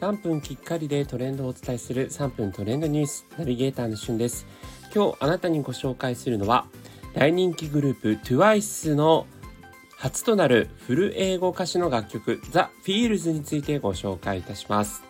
3分きっかりでトレンドをお伝えする3分トレンドニュースナビゲーターのしゅんです。今日あなたにご紹介するのは大人気グループ TWICE の初となるフル英語歌詞の楽曲 The Feels についてご紹介いたします。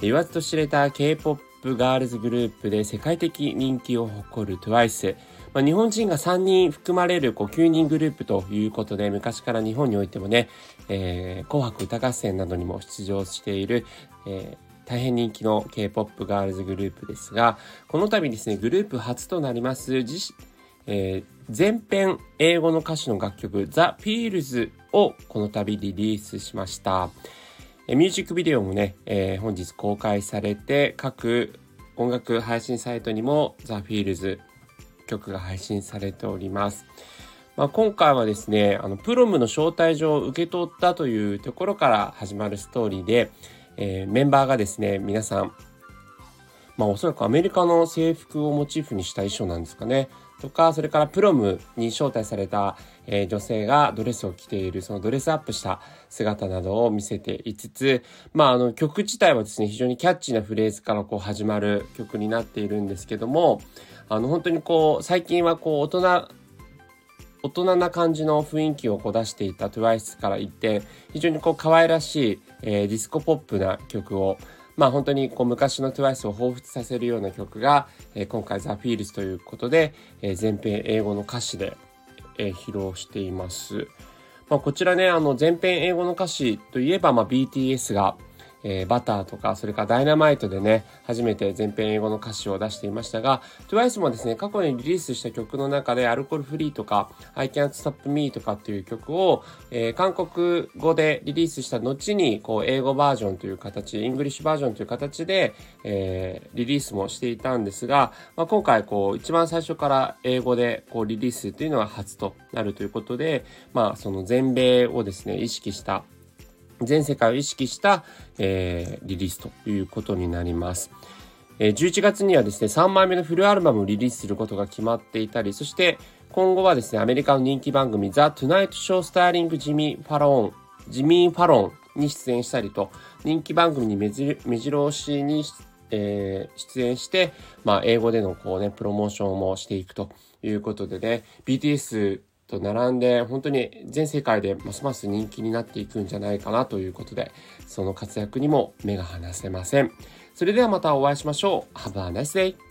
言わずと知れた K-POP ガールズグループで世界的人気を誇る TWICE まあ、日本人が3人含まれるこう9人グループということで、昔から日本においてもね、えー、紅白歌合戦などにも出場している、えー大変人気の K-POP ガールズグループですが、この度ですね、グループ初となります自、えー、全編英語の歌詞の楽曲 The Feels をこの度リリースしました。ミュージックビデオもね、えー、本日公開されて、各音楽配信サイトにも The Feels 曲が配信されております。まあ、今回はですね、あの、プロムの招待状を受け取ったというところから始まるストーリーで、えー、メンバーがですね、皆さん、まあおそらくアメリカの制服をモチーフにした衣装なんですかね。とか、それからプロムに招待された、えー、女性がドレスを着ている、そのドレスアップした姿などを見せていつつ、まああの曲自体はですね、非常にキャッチーなフレーズからこう始まる曲になっているんですけども、あの本当にこう最近はこう大人大人な感じの雰囲気をこう出していた TWICE から一転非常にこう可愛らしい、えー、ディスコポップな曲をまあ本当にこう昔の TWICE を彷彿させるような曲が、えー、今回 The Feels ということで、えー、全編英語の歌詞で、えー、披露しています。まあ、こちらね、あの全編英語の歌詞といえば、まあ、BTS がえー、 Butter とか、それからダイナマイトでね、初めて全編英語の歌詞を出していましたが、TWICE もですね、過去にリリースした曲の中で、アルコールフリーとか、I Can't Stop Me とかっていう曲を、えー、韓国語でリリースした後に、こう、英語バージョンという形、イングリッシュバージョンという形で、えー、リリースもしていたんですが、まあ、今回、こう、一番最初から英語で、こう、リリースというのは初となるということで、まあ、その全米をですね、意識した全世界を意識した、えー、リリースということになります。えー、11月にはですね、3枚目のフルアルバムをリリースすることが決まっていたり、そして今後はですね、アメリカの人気番組 The Tonight Show スターリングジミー・ファローン、ジミー・ファロンに出演したりと、人気番組に目白押しに、えー、出演して、まあ、英語でのこうね、プロモーションもしていくということでね、BTS と並んで本当に全世界でますます人気になっていくんじゃないかなということでその活躍にも目が離せません。それではまたお会いしましょう。Have a nice day